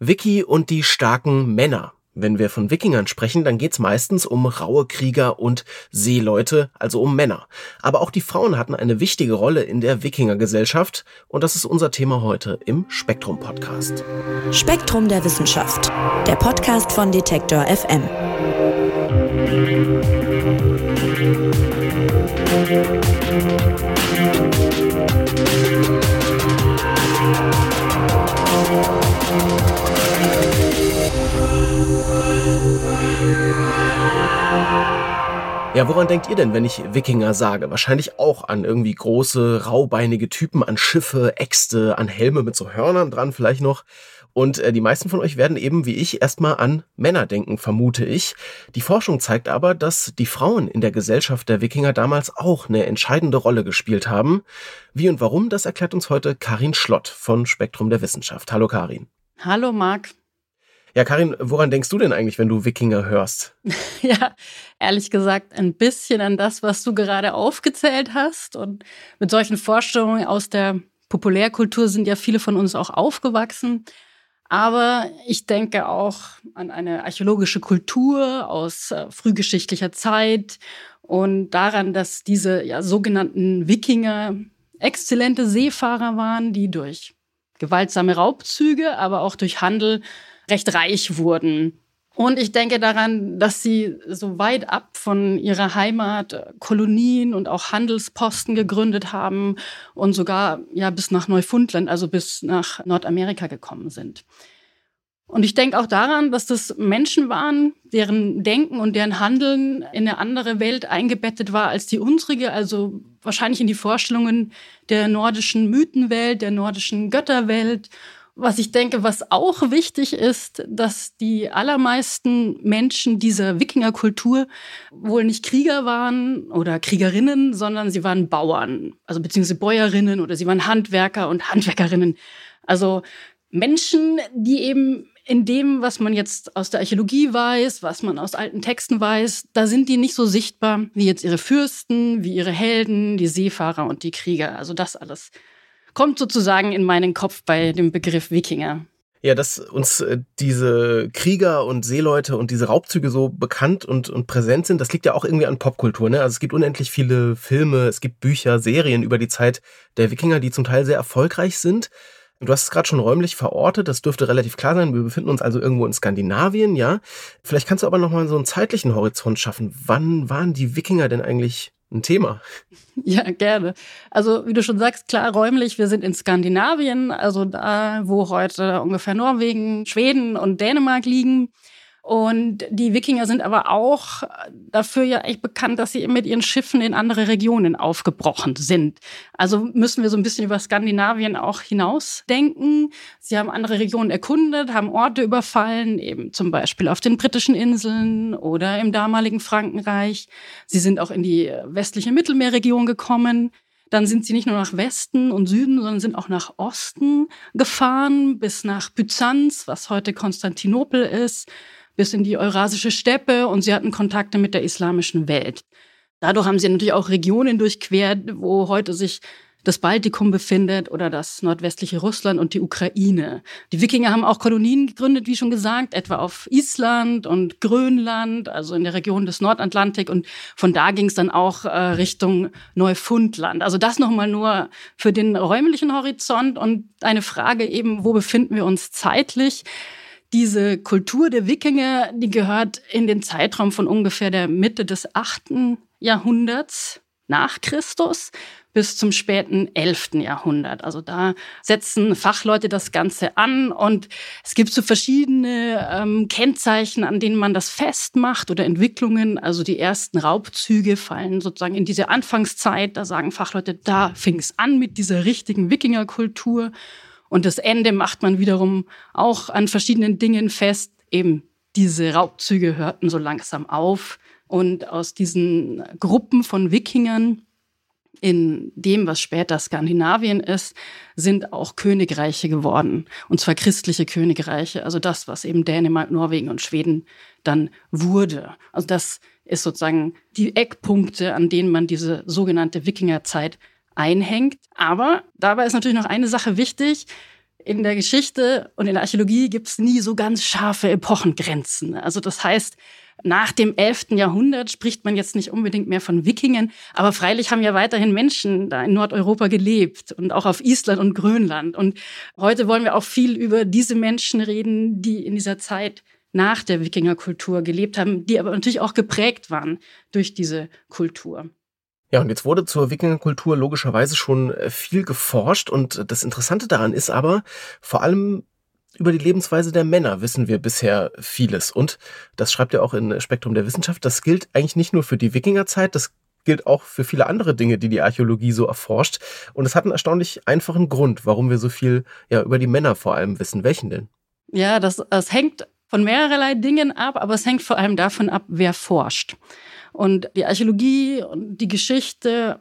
Vicky und die starken Männer. Wenn wir von Wikingern sprechen, dann geht's meistens um raue Krieger und Seeleute, also um Männer. Aber auch die Frauen hatten eine wichtige Rolle in der Wikingergesellschaft und das ist unser Thema heute im Spektrum Podcast. Spektrum der Wissenschaft, der Podcast von Detektor FM. Ja, woran denkt ihr denn, wenn ich Wikinger sage? Wahrscheinlich auch an irgendwie große, raubeinige Typen, an Schiffe, Äxte, an Helme mit so Hörnern dran vielleicht noch. Und äh, die meisten von euch werden eben wie ich erstmal an Männer denken, vermute ich. Die Forschung zeigt aber, dass die Frauen in der Gesellschaft der Wikinger damals auch eine entscheidende Rolle gespielt haben. Wie und warum, das erklärt uns heute Karin Schlott von Spektrum der Wissenschaft. Hallo Karin. Hallo Marc. Ja, Karin, woran denkst du denn eigentlich, wenn du Wikinger hörst? ja, ehrlich gesagt, ein bisschen an das, was du gerade aufgezählt hast. Und mit solchen Vorstellungen aus der Populärkultur sind ja viele von uns auch aufgewachsen. Aber ich denke auch an eine archäologische Kultur aus äh, frühgeschichtlicher Zeit und daran, dass diese ja, sogenannten Wikinger exzellente Seefahrer waren, die durch gewaltsame Raubzüge, aber auch durch Handel recht reich wurden. Und ich denke daran, dass sie so weit ab von ihrer Heimat Kolonien und auch Handelsposten gegründet haben und sogar ja bis nach Neufundland, also bis nach Nordamerika gekommen sind. Und ich denke auch daran, dass das Menschen waren, deren Denken und deren Handeln in eine andere Welt eingebettet war als die unsrige, also wahrscheinlich in die Vorstellungen der nordischen Mythenwelt, der nordischen Götterwelt was ich denke, was auch wichtig ist, dass die allermeisten Menschen dieser Wikingerkultur wohl nicht Krieger waren oder Kriegerinnen, sondern sie waren Bauern, also beziehungsweise Bäuerinnen oder sie waren Handwerker und Handwerkerinnen. Also Menschen, die eben in dem, was man jetzt aus der Archäologie weiß, was man aus alten Texten weiß, da sind die nicht so sichtbar wie jetzt ihre Fürsten, wie ihre Helden, die Seefahrer und die Krieger. Also das alles kommt sozusagen in meinen Kopf bei dem Begriff Wikinger. Ja, dass uns äh, diese Krieger und Seeleute und diese Raubzüge so bekannt und, und präsent sind, das liegt ja auch irgendwie an Popkultur. Ne? Also es gibt unendlich viele Filme, es gibt Bücher, Serien über die Zeit der Wikinger, die zum Teil sehr erfolgreich sind. Du hast es gerade schon räumlich verortet, das dürfte relativ klar sein. Wir befinden uns also irgendwo in Skandinavien, ja. Vielleicht kannst du aber nochmal so einen zeitlichen Horizont schaffen. Wann waren die Wikinger denn eigentlich ein Thema. Ja, gerne. Also, wie du schon sagst, klar, räumlich, wir sind in Skandinavien, also da, wo heute ungefähr Norwegen, Schweden und Dänemark liegen. Und die Wikinger sind aber auch dafür ja echt bekannt, dass sie mit ihren Schiffen in andere Regionen aufgebrochen sind. Also müssen wir so ein bisschen über Skandinavien auch hinausdenken. Sie haben andere Regionen erkundet, haben Orte überfallen, eben zum Beispiel auf den britischen Inseln oder im damaligen Frankenreich. Sie sind auch in die westliche Mittelmeerregion gekommen. Dann sind sie nicht nur nach Westen und Süden, sondern sind auch nach Osten gefahren, bis nach Byzanz, was heute Konstantinopel ist bis in die Eurasische Steppe und sie hatten Kontakte mit der islamischen Welt. Dadurch haben sie natürlich auch Regionen durchquert, wo heute sich das Baltikum befindet oder das nordwestliche Russland und die Ukraine. Die Wikinger haben auch Kolonien gegründet, wie schon gesagt, etwa auf Island und Grönland, also in der Region des Nordatlantik. Und von da ging es dann auch äh, Richtung Neufundland. Also das nochmal nur für den räumlichen Horizont und eine Frage eben, wo befinden wir uns zeitlich? Diese Kultur der Wikinger, die gehört in den Zeitraum von ungefähr der Mitte des 8. Jahrhunderts nach Christus bis zum späten 11. Jahrhundert. Also da setzen Fachleute das Ganze an und es gibt so verschiedene ähm, Kennzeichen, an denen man das festmacht oder Entwicklungen. Also die ersten Raubzüge fallen sozusagen in diese Anfangszeit. Da sagen Fachleute, da fing es an mit dieser richtigen Wikingerkultur. Und das Ende macht man wiederum auch an verschiedenen Dingen fest. Eben diese Raubzüge hörten so langsam auf. Und aus diesen Gruppen von Wikingern in dem, was später Skandinavien ist, sind auch Königreiche geworden. Und zwar christliche Königreiche, also das, was eben Dänemark, Norwegen und Schweden dann wurde. Also das ist sozusagen die Eckpunkte, an denen man diese sogenannte Wikingerzeit einhängt. Aber dabei ist natürlich noch eine Sache wichtig. in der Geschichte und in der Archäologie gibt es nie so ganz scharfe Epochengrenzen. Also das heißt, nach dem 11. Jahrhundert spricht man jetzt nicht unbedingt mehr von Wikingen, aber freilich haben ja weiterhin Menschen da in Nordeuropa gelebt und auch auf Island und Grönland. Und heute wollen wir auch viel über diese Menschen reden, die in dieser Zeit nach der Wikingerkultur gelebt haben, die aber natürlich auch geprägt waren durch diese Kultur. Ja, und jetzt wurde zur Wikingerkultur logischerweise schon äh, viel geforscht und das Interessante daran ist aber, vor allem über die Lebensweise der Männer wissen wir bisher vieles. Und das schreibt er auch in Spektrum der Wissenschaft. Das gilt eigentlich nicht nur für die Wikingerzeit, das gilt auch für viele andere Dinge, die die Archäologie so erforscht. Und es hat einen erstaunlich einfachen Grund, warum wir so viel ja, über die Männer vor allem wissen. Welchen denn? Ja, das, das hängt von mehrerlei Dingen ab, aber es hängt vor allem davon ab, wer forscht. Und die Archäologie und die Geschichte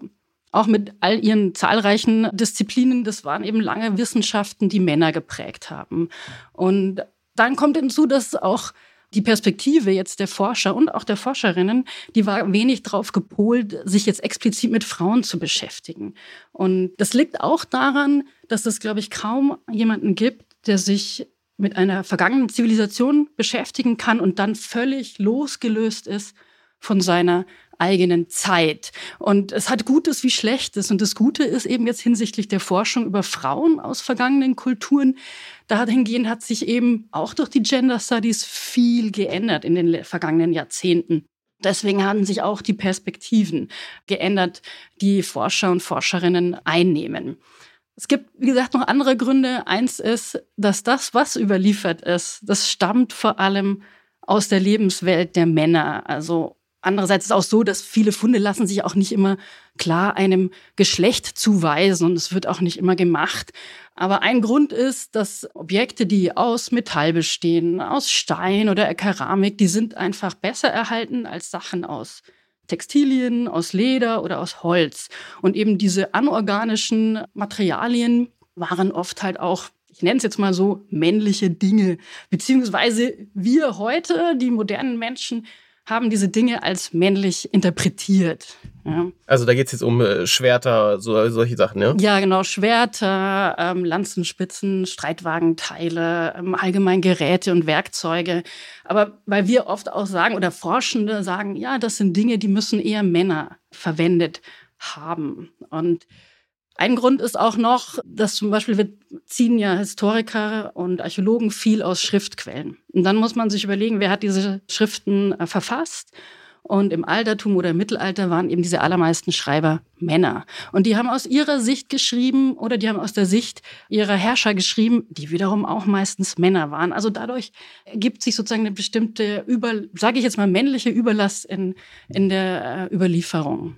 auch mit all ihren zahlreichen Disziplinen, das waren eben lange Wissenschaften, die Männer geprägt haben. Und dann kommt hinzu, dass auch die Perspektive jetzt der Forscher und auch der Forscherinnen, die war wenig darauf gepolt, sich jetzt explizit mit Frauen zu beschäftigen. Und das liegt auch daran, dass es, glaube ich, kaum jemanden gibt, der sich mit einer vergangenen Zivilisation beschäftigen kann und dann völlig losgelöst ist von seiner eigenen Zeit. Und es hat Gutes wie Schlechtes. Und das Gute ist eben jetzt hinsichtlich der Forschung über Frauen aus vergangenen Kulturen. Dahingehend hat sich eben auch durch die Gender Studies viel geändert in den vergangenen Jahrzehnten. Deswegen haben sich auch die Perspektiven geändert, die Forscher und Forscherinnen einnehmen. Es gibt, wie gesagt, noch andere Gründe. Eins ist, dass das, was überliefert ist, das stammt vor allem aus der Lebenswelt der Männer. Also Andererseits ist es auch so, dass viele Funde lassen sich auch nicht immer klar einem Geschlecht zuweisen und es wird auch nicht immer gemacht. Aber ein Grund ist, dass Objekte, die aus Metall bestehen, aus Stein oder Keramik, die sind einfach besser erhalten als Sachen aus Textilien, aus Leder oder aus Holz. Und eben diese anorganischen Materialien waren oft halt auch ich nenne es jetzt mal so, männliche Dinge. Beziehungsweise wir heute, die modernen Menschen, haben diese Dinge als männlich interpretiert. Ja. Also da geht es jetzt um äh, Schwerter, so, solche Sachen, ja? Ja, genau, Schwerter, ähm, Lanzenspitzen, Streitwagenteile, ähm, allgemein Geräte und Werkzeuge. Aber weil wir oft auch sagen, oder Forschende sagen, ja, das sind Dinge, die müssen eher Männer verwendet haben. Und ein Grund ist auch noch, dass zum Beispiel wir ziehen ja Historiker und Archäologen viel aus Schriftquellen. Und dann muss man sich überlegen, wer hat diese Schriften äh, verfasst. Und im Altertum oder im Mittelalter waren eben diese allermeisten Schreiber Männer. Und die haben aus ihrer Sicht geschrieben oder die haben aus der Sicht ihrer Herrscher geschrieben, die wiederum auch meistens Männer waren. Also dadurch ergibt sich sozusagen eine bestimmte, über, sage ich jetzt mal, männliche Überlast in, in der äh, Überlieferung.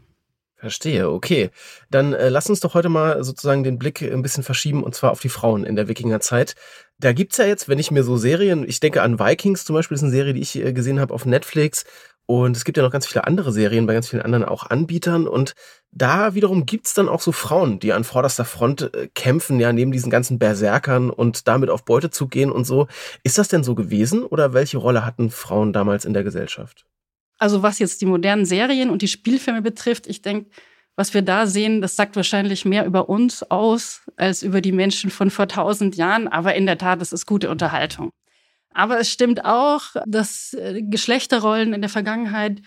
Verstehe, okay. Dann äh, lass uns doch heute mal sozusagen den Blick ein bisschen verschieben und zwar auf die Frauen in der Wikingerzeit. Da gibt's ja jetzt, wenn ich mir so Serien, ich denke an Vikings zum Beispiel, ist eine Serie, die ich äh, gesehen habe auf Netflix. Und es gibt ja noch ganz viele andere Serien bei ganz vielen anderen auch Anbietern. Und da wiederum gibt's dann auch so Frauen, die an vorderster Front äh, kämpfen, ja, neben diesen ganzen Berserkern und damit auf Beute zu gehen und so. Ist das denn so gewesen oder welche Rolle hatten Frauen damals in der Gesellschaft? Also was jetzt die modernen Serien und die Spielfilme betrifft, ich denke, was wir da sehen, das sagt wahrscheinlich mehr über uns aus als über die Menschen von vor tausend Jahren. Aber in der Tat, es ist gute Unterhaltung. Aber es stimmt auch, dass äh, Geschlechterrollen in der Vergangenheit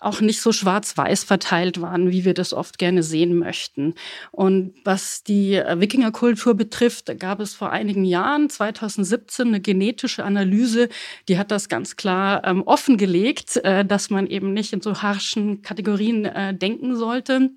auch nicht so schwarz-weiß verteilt waren, wie wir das oft gerne sehen möchten. Und was die äh, Wikingerkultur betrifft, gab es vor einigen Jahren, 2017, eine genetische Analyse, die hat das ganz klar ähm, offengelegt, äh, dass man eben nicht in so harschen Kategorien äh, denken sollte.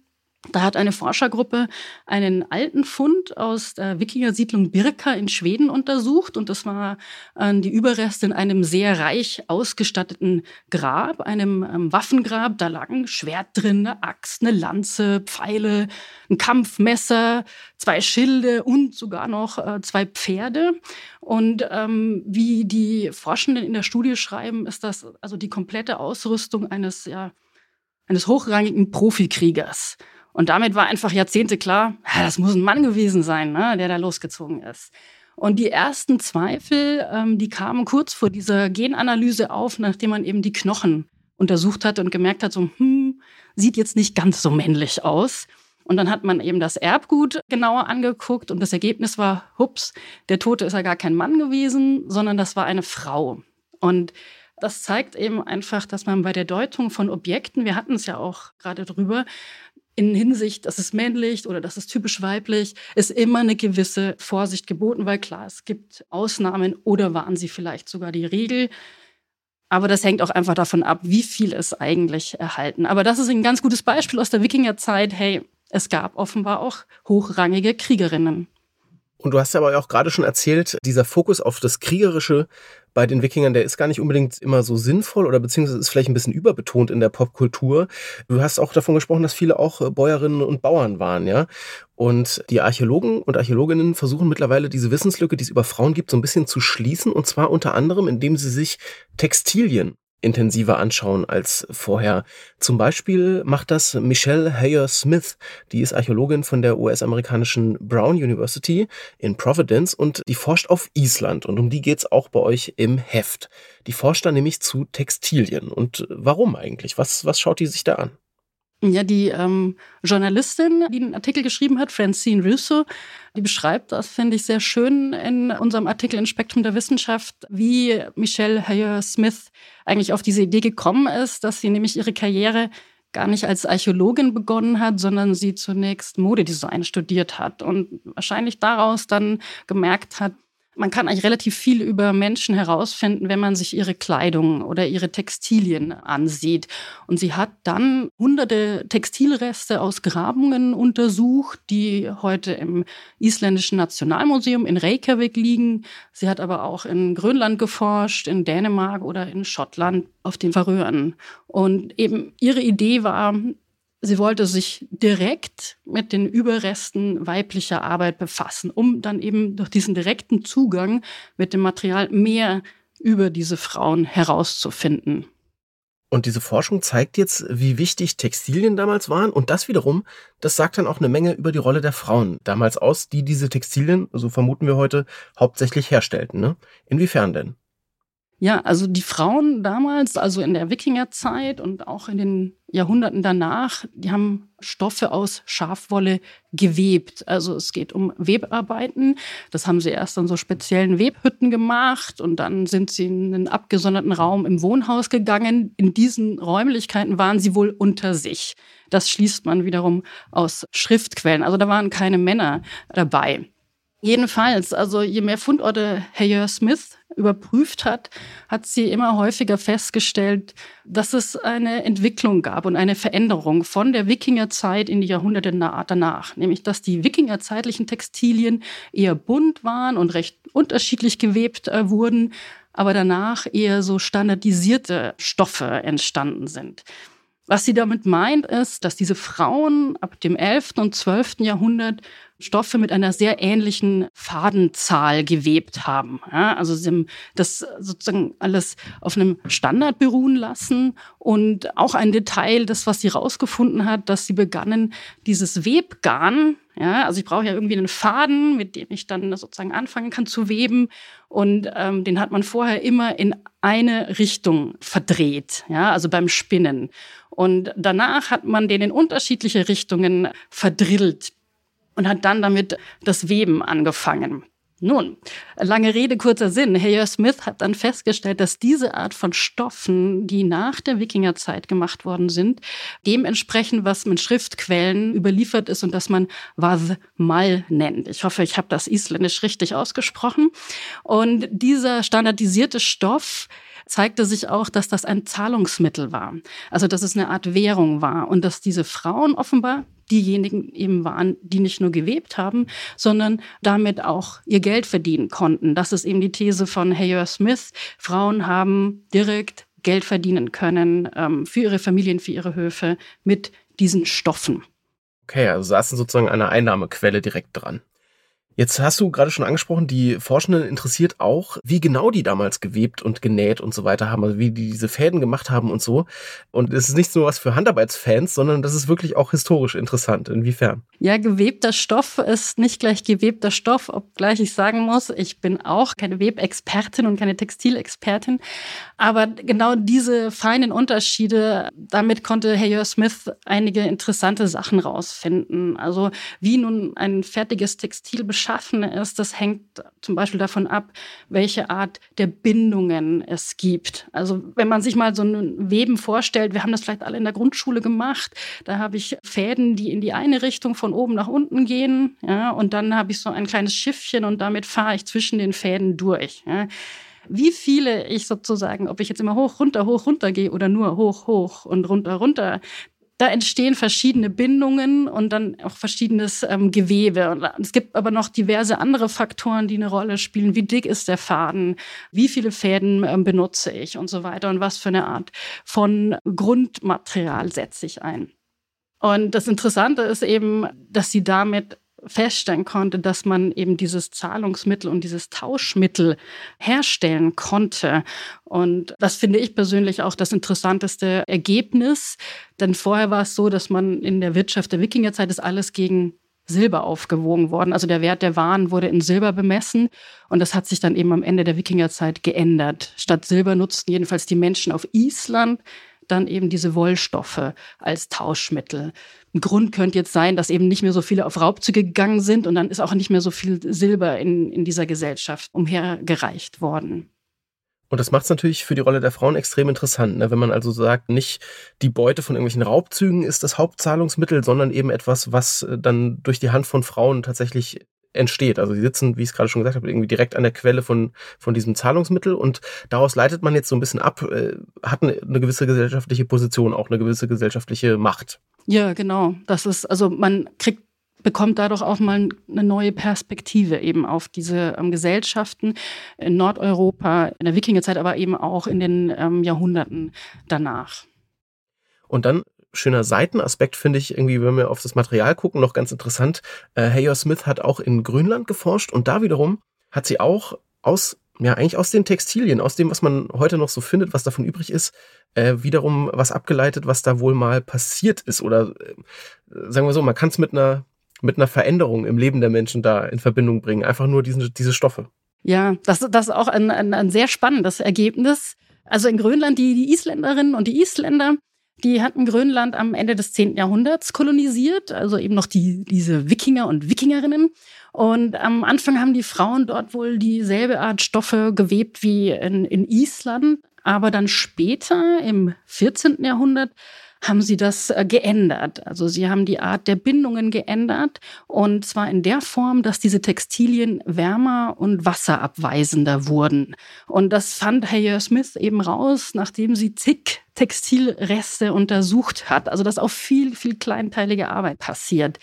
Da hat eine Forschergruppe einen alten Fund aus der Wikinger-Siedlung Birka in Schweden untersucht und das war äh, die Überreste in einem sehr reich ausgestatteten Grab, einem ähm, Waffengrab. Da lagen Schwert drin, eine Axt, eine Lanze, Pfeile, ein Kampfmesser, zwei Schilde und sogar noch äh, zwei Pferde. Und ähm, wie die Forschenden in der Studie schreiben, ist das also die komplette Ausrüstung eines ja, eines hochrangigen Profikriegers. Und damit war einfach Jahrzehnte klar, das muss ein Mann gewesen sein, ne, der da losgezogen ist. Und die ersten Zweifel, ähm, die kamen kurz vor dieser Genanalyse auf, nachdem man eben die Knochen untersucht hat und gemerkt hat, so, hm, sieht jetzt nicht ganz so männlich aus. Und dann hat man eben das Erbgut genauer angeguckt und das Ergebnis war, hups, der Tote ist ja gar kein Mann gewesen, sondern das war eine Frau. Und das zeigt eben einfach, dass man bei der Deutung von Objekten, wir hatten es ja auch gerade drüber, in Hinsicht, das ist männlich oder das ist typisch weiblich, ist immer eine gewisse Vorsicht geboten, weil klar, es gibt Ausnahmen oder waren sie vielleicht sogar die Regel. Aber das hängt auch einfach davon ab, wie viel es eigentlich erhalten. Aber das ist ein ganz gutes Beispiel aus der Wikingerzeit. Hey, es gab offenbar auch hochrangige Kriegerinnen. Und du hast ja aber auch gerade schon erzählt, dieser Fokus auf das Kriegerische bei den Wikingern, der ist gar nicht unbedingt immer so sinnvoll oder beziehungsweise ist vielleicht ein bisschen überbetont in der Popkultur. Du hast auch davon gesprochen, dass viele auch äh, Bäuerinnen und Bauern waren, ja. Und die Archäologen und Archäologinnen versuchen mittlerweile diese Wissenslücke, die es über Frauen gibt, so ein bisschen zu schließen. Und zwar unter anderem, indem sie sich Textilien intensiver anschauen als vorher. Zum Beispiel macht das Michelle Hayer Smith, die ist Archäologin von der US-amerikanischen Brown University in Providence und die forscht auf Island und um die geht's auch bei euch im Heft. Die forscht da nämlich zu Textilien. Und warum eigentlich? Was, was schaut die sich da an? Ja, die ähm, Journalistin, die den Artikel geschrieben hat, Francine Russo, die beschreibt das, finde ich, sehr schön in unserem Artikel in Spektrum der Wissenschaft, wie Michelle Hayer Smith eigentlich auf diese Idee gekommen ist, dass sie nämlich ihre Karriere gar nicht als Archäologin begonnen hat, sondern sie zunächst Modedesign studiert hat und wahrscheinlich daraus dann gemerkt hat, man kann eigentlich relativ viel über Menschen herausfinden, wenn man sich ihre Kleidung oder ihre Textilien ansieht. Und sie hat dann hunderte Textilreste aus Grabungen untersucht, die heute im isländischen Nationalmuseum in Reykjavik liegen. Sie hat aber auch in Grönland geforscht, in Dänemark oder in Schottland auf den Färöern. Und eben ihre Idee war, Sie wollte sich direkt mit den Überresten weiblicher Arbeit befassen, um dann eben durch diesen direkten Zugang mit dem Material mehr über diese Frauen herauszufinden. Und diese Forschung zeigt jetzt, wie wichtig Textilien damals waren. Und das wiederum, das sagt dann auch eine Menge über die Rolle der Frauen damals aus, die diese Textilien, so vermuten wir heute, hauptsächlich herstellten. Ne? Inwiefern denn? Ja, also die Frauen damals, also in der Wikingerzeit und auch in den Jahrhunderten danach, die haben Stoffe aus Schafwolle gewebt. Also es geht um Webarbeiten. Das haben sie erst an so speziellen Webhütten gemacht und dann sind sie in einen abgesonderten Raum im Wohnhaus gegangen. In diesen Räumlichkeiten waren sie wohl unter sich. Das schließt man wiederum aus Schriftquellen. Also da waren keine Männer dabei. Jedenfalls, also je mehr Fundorte Herr Smith überprüft hat, hat sie immer häufiger festgestellt, dass es eine Entwicklung gab und eine Veränderung von der Wikingerzeit in die Jahrhunderte danach. Nämlich, dass die Wikingerzeitlichen Textilien eher bunt waren und recht unterschiedlich gewebt äh, wurden, aber danach eher so standardisierte Stoffe entstanden sind. Was sie damit meint, ist, dass diese Frauen ab dem 11. und 12. Jahrhundert Stoffe mit einer sehr ähnlichen Fadenzahl gewebt haben. Ja, also sie haben das sozusagen alles auf einem Standard beruhen lassen und auch ein Detail, das was sie rausgefunden hat, dass sie begannen, dieses Webgarn, ja, also ich brauche ja irgendwie einen Faden, mit dem ich dann sozusagen anfangen kann zu weben und ähm, den hat man vorher immer in eine Richtung verdreht, ja, also beim Spinnen. Und danach hat man den in unterschiedliche Richtungen verdrillt und hat dann damit das Weben angefangen. Nun, lange Rede, kurzer Sinn. Herr Smith hat dann festgestellt, dass diese Art von Stoffen, die nach der Wikingerzeit gemacht worden sind, dementsprechend, was mit Schriftquellen überliefert ist und das man was mal nennt. Ich hoffe, ich habe das isländisch richtig ausgesprochen. Und dieser standardisierte Stoff zeigte sich auch, dass das ein Zahlungsmittel war. Also, dass es eine Art Währung war und dass diese Frauen offenbar diejenigen eben waren, die nicht nur gewebt haben, sondern damit auch ihr Geld verdienen konnten. Das ist eben die These von Hayer Smith. Frauen haben direkt Geld verdienen können ähm, für ihre Familien, für ihre Höfe mit diesen Stoffen. Okay, also saßen sozusagen eine Einnahmequelle direkt dran. Jetzt hast du gerade schon angesprochen, die Forschenden interessiert auch, wie genau die damals gewebt und genäht und so weiter haben, also wie die diese Fäden gemacht haben und so. Und es ist nicht nur was für Handarbeitsfans, sondern das ist wirklich auch historisch interessant. Inwiefern? Ja, gewebter Stoff ist nicht gleich gewebter Stoff, obgleich ich sagen muss, ich bin auch keine Webexpertin und keine Textilexpertin. Aber genau diese feinen Unterschiede, damit konnte Heyer Smith einige interessante Sachen rausfinden. Also wie nun ein fertiges Textil beschaffen ist, das hängt zum Beispiel davon ab, welche Art der Bindungen es gibt. Also wenn man sich mal so ein Weben vorstellt, wir haben das vielleicht alle in der Grundschule gemacht, da habe ich Fäden, die in die eine Richtung von oben nach unten gehen, ja, und dann habe ich so ein kleines Schiffchen und damit fahre ich zwischen den Fäden durch. Ja wie viele ich sozusagen, ob ich jetzt immer hoch, runter, hoch, runter gehe oder nur hoch, hoch und runter, runter, da entstehen verschiedene Bindungen und dann auch verschiedenes ähm, Gewebe. Es gibt aber noch diverse andere Faktoren, die eine Rolle spielen. Wie dick ist der Faden? Wie viele Fäden ähm, benutze ich und so weiter? Und was für eine Art von Grundmaterial setze ich ein? Und das Interessante ist eben, dass sie damit feststellen konnte, dass man eben dieses Zahlungsmittel und dieses Tauschmittel herstellen konnte. Und das finde ich persönlich auch das interessanteste Ergebnis. Denn vorher war es so, dass man in der Wirtschaft der Wikingerzeit ist alles gegen Silber aufgewogen worden. Also der Wert der Waren wurde in Silber bemessen und das hat sich dann eben am Ende der Wikingerzeit geändert. Statt Silber nutzten jedenfalls die Menschen auf Island dann eben diese Wollstoffe als Tauschmittel. Ein Grund könnte jetzt sein, dass eben nicht mehr so viele auf Raubzüge gegangen sind und dann ist auch nicht mehr so viel Silber in, in dieser Gesellschaft umhergereicht worden. Und das macht es natürlich für die Rolle der Frauen extrem interessant, ne? wenn man also sagt, nicht die Beute von irgendwelchen Raubzügen ist das Hauptzahlungsmittel, sondern eben etwas, was äh, dann durch die Hand von Frauen tatsächlich entsteht. Also sie sitzen, wie ich es gerade schon gesagt habe, irgendwie direkt an der Quelle von, von diesem Zahlungsmittel und daraus leitet man jetzt so ein bisschen ab, äh, hat eine, eine gewisse gesellschaftliche Position, auch eine gewisse gesellschaftliche Macht. Ja, genau. Das ist, also man kriegt bekommt dadurch auch mal eine neue Perspektive eben auf diese ähm, Gesellschaften in Nordeuropa in der Wikingerzeit, aber eben auch in den ähm, Jahrhunderten danach. Und dann schöner Seitenaspekt finde ich irgendwie, wenn wir auf das Material gucken, noch ganz interessant. Äh, Hayer Smith hat auch in Grönland geforscht und da wiederum hat sie auch aus, ja, eigentlich aus den Textilien, aus dem, was man heute noch so findet, was davon übrig ist, äh, wiederum was abgeleitet, was da wohl mal passiert ist. Oder äh, sagen wir so, man kann es mit einer, mit einer Veränderung im Leben der Menschen da in Verbindung bringen. Einfach nur diesen, diese Stoffe. Ja, das, das ist auch ein, ein, ein sehr spannendes Ergebnis. Also in Grönland, die, die Isländerinnen und die Isländer, die hatten Grönland am Ende des 10. Jahrhunderts kolonisiert, also eben noch die, diese Wikinger und Wikingerinnen. Und am Anfang haben die Frauen dort wohl dieselbe Art Stoffe gewebt wie in, in Island. Aber dann später, im 14. Jahrhundert, haben sie das äh, geändert. Also sie haben die Art der Bindungen geändert und zwar in der Form, dass diese Textilien wärmer und wasserabweisender wurden. Und das fand Hayer Smith eben raus, nachdem sie zig Textilreste untersucht hat. Also dass auch viel, viel kleinteilige Arbeit passiert.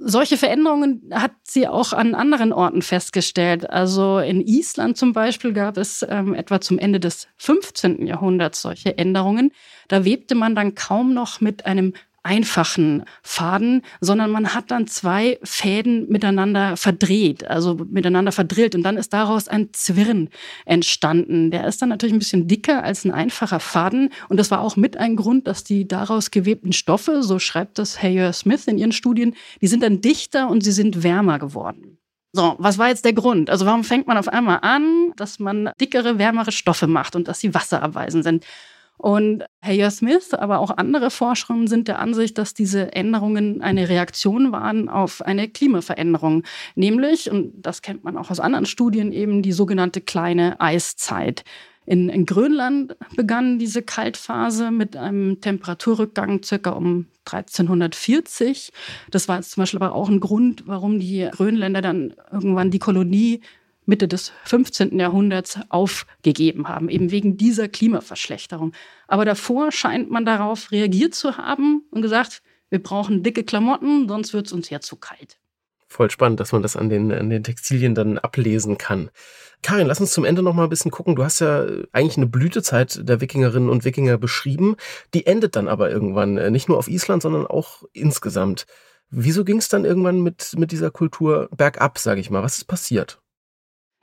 Solche Veränderungen hat sie auch an anderen Orten festgestellt. Also in Island zum Beispiel gab es ähm, etwa zum Ende des 15. Jahrhunderts solche Änderungen. Da webte man dann kaum noch mit einem einfachen Faden, sondern man hat dann zwei Fäden miteinander verdreht, also miteinander verdrillt und dann ist daraus ein Zwirn entstanden. Der ist dann natürlich ein bisschen dicker als ein einfacher Faden und das war auch mit ein Grund, dass die daraus gewebten Stoffe, so schreibt das Hayer Smith in ihren Studien, die sind dann dichter und sie sind wärmer geworden. So, was war jetzt der Grund? Also warum fängt man auf einmal an, dass man dickere, wärmere Stoffe macht und dass sie wasserabweisend sind? Und Hayer Smith, aber auch andere Forscherinnen sind der Ansicht, dass diese Änderungen eine Reaktion waren auf eine Klimaveränderung, nämlich, und das kennt man auch aus anderen Studien, eben die sogenannte kleine Eiszeit. In, in Grönland begann diese Kaltphase mit einem Temperaturrückgang circa um 1340. Das war jetzt zum Beispiel aber auch ein Grund, warum die Grönländer dann irgendwann die Kolonie Mitte des 15. Jahrhunderts aufgegeben haben, eben wegen dieser Klimaverschlechterung. Aber davor scheint man darauf reagiert zu haben und gesagt, wir brauchen dicke Klamotten, sonst wird es uns ja zu kalt. Voll spannend, dass man das an den, an den Textilien dann ablesen kann. Karin, lass uns zum Ende noch mal ein bisschen gucken. Du hast ja eigentlich eine Blütezeit der Wikingerinnen und Wikinger beschrieben. Die endet dann aber irgendwann, äh, nicht nur auf Island, sondern auch insgesamt. Wieso ging es dann irgendwann mit, mit dieser Kultur bergab, sage ich mal? Was ist passiert?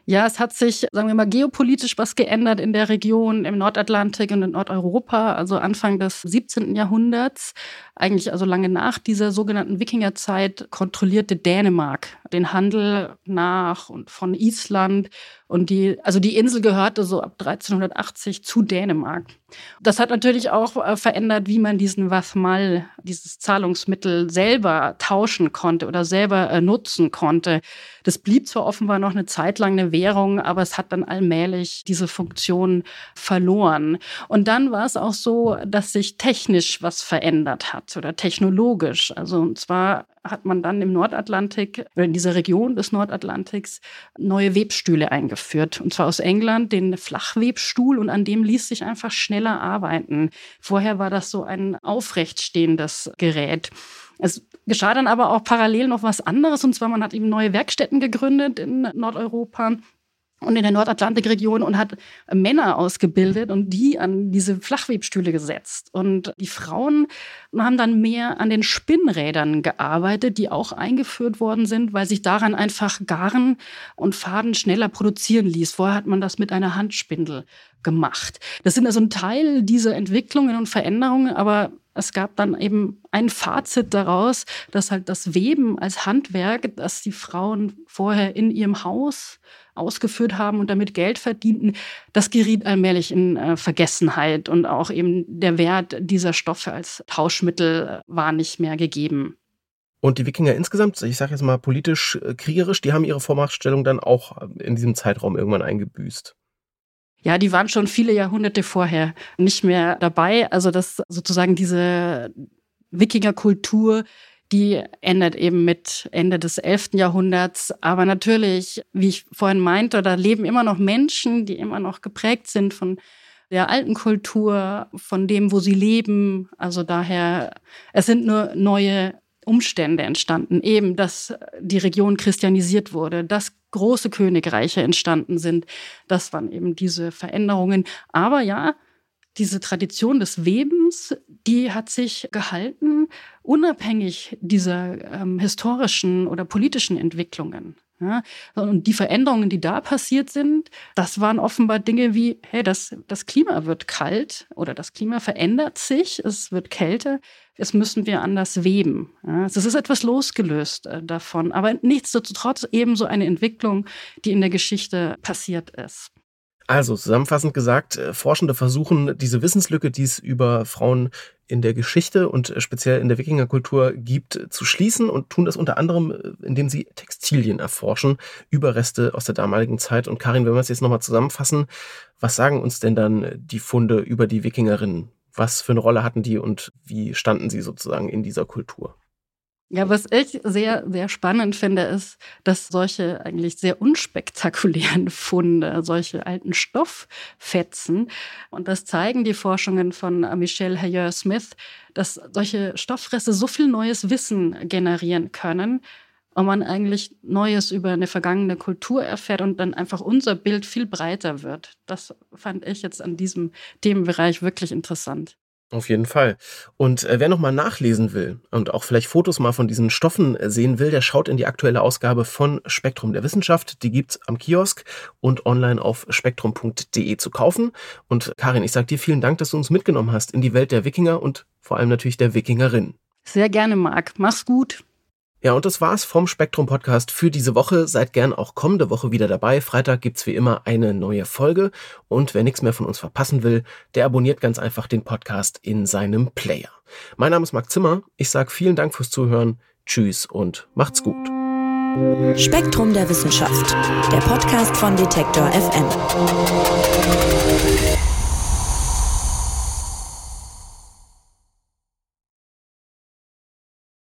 Ja, es hat sich, sagen wir mal, geopolitisch was geändert in der Region, im Nordatlantik und in Nordeuropa, also Anfang des 17. Jahrhunderts. Eigentlich also lange nach dieser sogenannten Wikingerzeit kontrollierte Dänemark den Handel nach und von Island und die, also die Insel gehörte so ab 1380 zu Dänemark. Das hat natürlich auch äh, verändert, wie man diesen Wathmal, dieses Zahlungsmittel selber tauschen konnte oder selber äh, nutzen konnte. Das blieb zwar offenbar noch eine Zeit lang eine Währung, aber es hat dann allmählich diese Funktion verloren. Und dann war es auch so, dass sich technisch was verändert hat oder technologisch. Also und zwar hat man dann im Nordatlantik in dieser Region des Nordatlantiks neue Webstühle eingeführt. Und zwar aus England den Flachwebstuhl und an dem ließ sich einfach schneller arbeiten. Vorher war das so ein aufrechtstehendes Gerät. Es geschah dann aber auch parallel noch was anderes, und zwar man hat eben neue Werkstätten gegründet in Nordeuropa und in der Nordatlantikregion und hat Männer ausgebildet und die an diese Flachwebstühle gesetzt. Und die Frauen haben dann mehr an den Spinnrädern gearbeitet, die auch eingeführt worden sind, weil sich daran einfach Garn und Faden schneller produzieren ließ. Vorher hat man das mit einer Handspindel gemacht. Das sind also ein Teil dieser Entwicklungen und Veränderungen, aber es gab dann eben ein Fazit daraus, dass halt das Weben als Handwerk, das die Frauen vorher in ihrem Haus ausgeführt haben und damit Geld verdienten, das geriet allmählich in äh, Vergessenheit und auch eben der Wert dieser Stoffe als Tauschmittel äh, war nicht mehr gegeben. Und die Wikinger insgesamt, ich sage jetzt mal politisch äh, kriegerisch, die haben ihre Vormachtstellung dann auch in diesem Zeitraum irgendwann eingebüßt. Ja, die waren schon viele Jahrhunderte vorher nicht mehr dabei. Also dass sozusagen diese Wikingerkultur die endet eben mit Ende des 11. Jahrhunderts. Aber natürlich, wie ich vorhin meinte, da leben immer noch Menschen, die immer noch geprägt sind von der alten Kultur, von dem, wo sie leben. Also daher, es sind nur neue Umstände entstanden. Eben, dass die Region christianisiert wurde, dass große Königreiche entstanden sind. Das waren eben diese Veränderungen. Aber ja, diese Tradition des Webens, die hat sich gehalten, unabhängig dieser ähm, historischen oder politischen Entwicklungen. Ja, und die Veränderungen, die da passiert sind, das waren offenbar Dinge wie, hey, das, das Klima wird kalt oder das Klima verändert sich, es wird kälter, es müssen wir anders weben. Ja, es ist etwas losgelöst äh, davon, aber nichtsdestotrotz ebenso eine Entwicklung, die in der Geschichte passiert ist. Also zusammenfassend gesagt, äh, Forschende versuchen diese Wissenslücke, die es über Frauen in der Geschichte und äh, speziell in der Wikingerkultur gibt, zu schließen und tun das unter anderem, äh, indem sie Textilien erforschen, Überreste aus der damaligen Zeit. Und Karin, wenn wir es jetzt nochmal zusammenfassen, was sagen uns denn dann die Funde über die Wikingerinnen? Was für eine Rolle hatten die und wie standen sie sozusagen in dieser Kultur? Ja, was ich sehr, sehr spannend finde, ist, dass solche eigentlich sehr unspektakulären Funde, solche alten Stofffetzen, und das zeigen die Forschungen von Michelle Hayer-Smith, dass solche Stofffreste so viel neues Wissen generieren können, und man eigentlich Neues über eine vergangene Kultur erfährt und dann einfach unser Bild viel breiter wird. Das fand ich jetzt an diesem Themenbereich wirklich interessant. Auf jeden Fall. Und äh, wer nochmal nachlesen will und auch vielleicht Fotos mal von diesen Stoffen äh, sehen will, der schaut in die aktuelle Ausgabe von Spektrum der Wissenschaft. Die gibt's am Kiosk und online auf spektrum.de zu kaufen. Und Karin, ich sag dir vielen Dank, dass du uns mitgenommen hast in die Welt der Wikinger und vor allem natürlich der Wikingerin. Sehr gerne, Marc. Mach's gut. Ja, und das war's vom Spektrum Podcast für diese Woche. Seid gern auch kommende Woche wieder dabei. Freitag gibt's wie immer eine neue Folge. Und wer nichts mehr von uns verpassen will, der abonniert ganz einfach den Podcast in seinem Player. Mein Name ist Marc Zimmer. Ich sage vielen Dank fürs Zuhören. Tschüss und macht's gut. Spektrum der Wissenschaft, der Podcast von Detektor FM.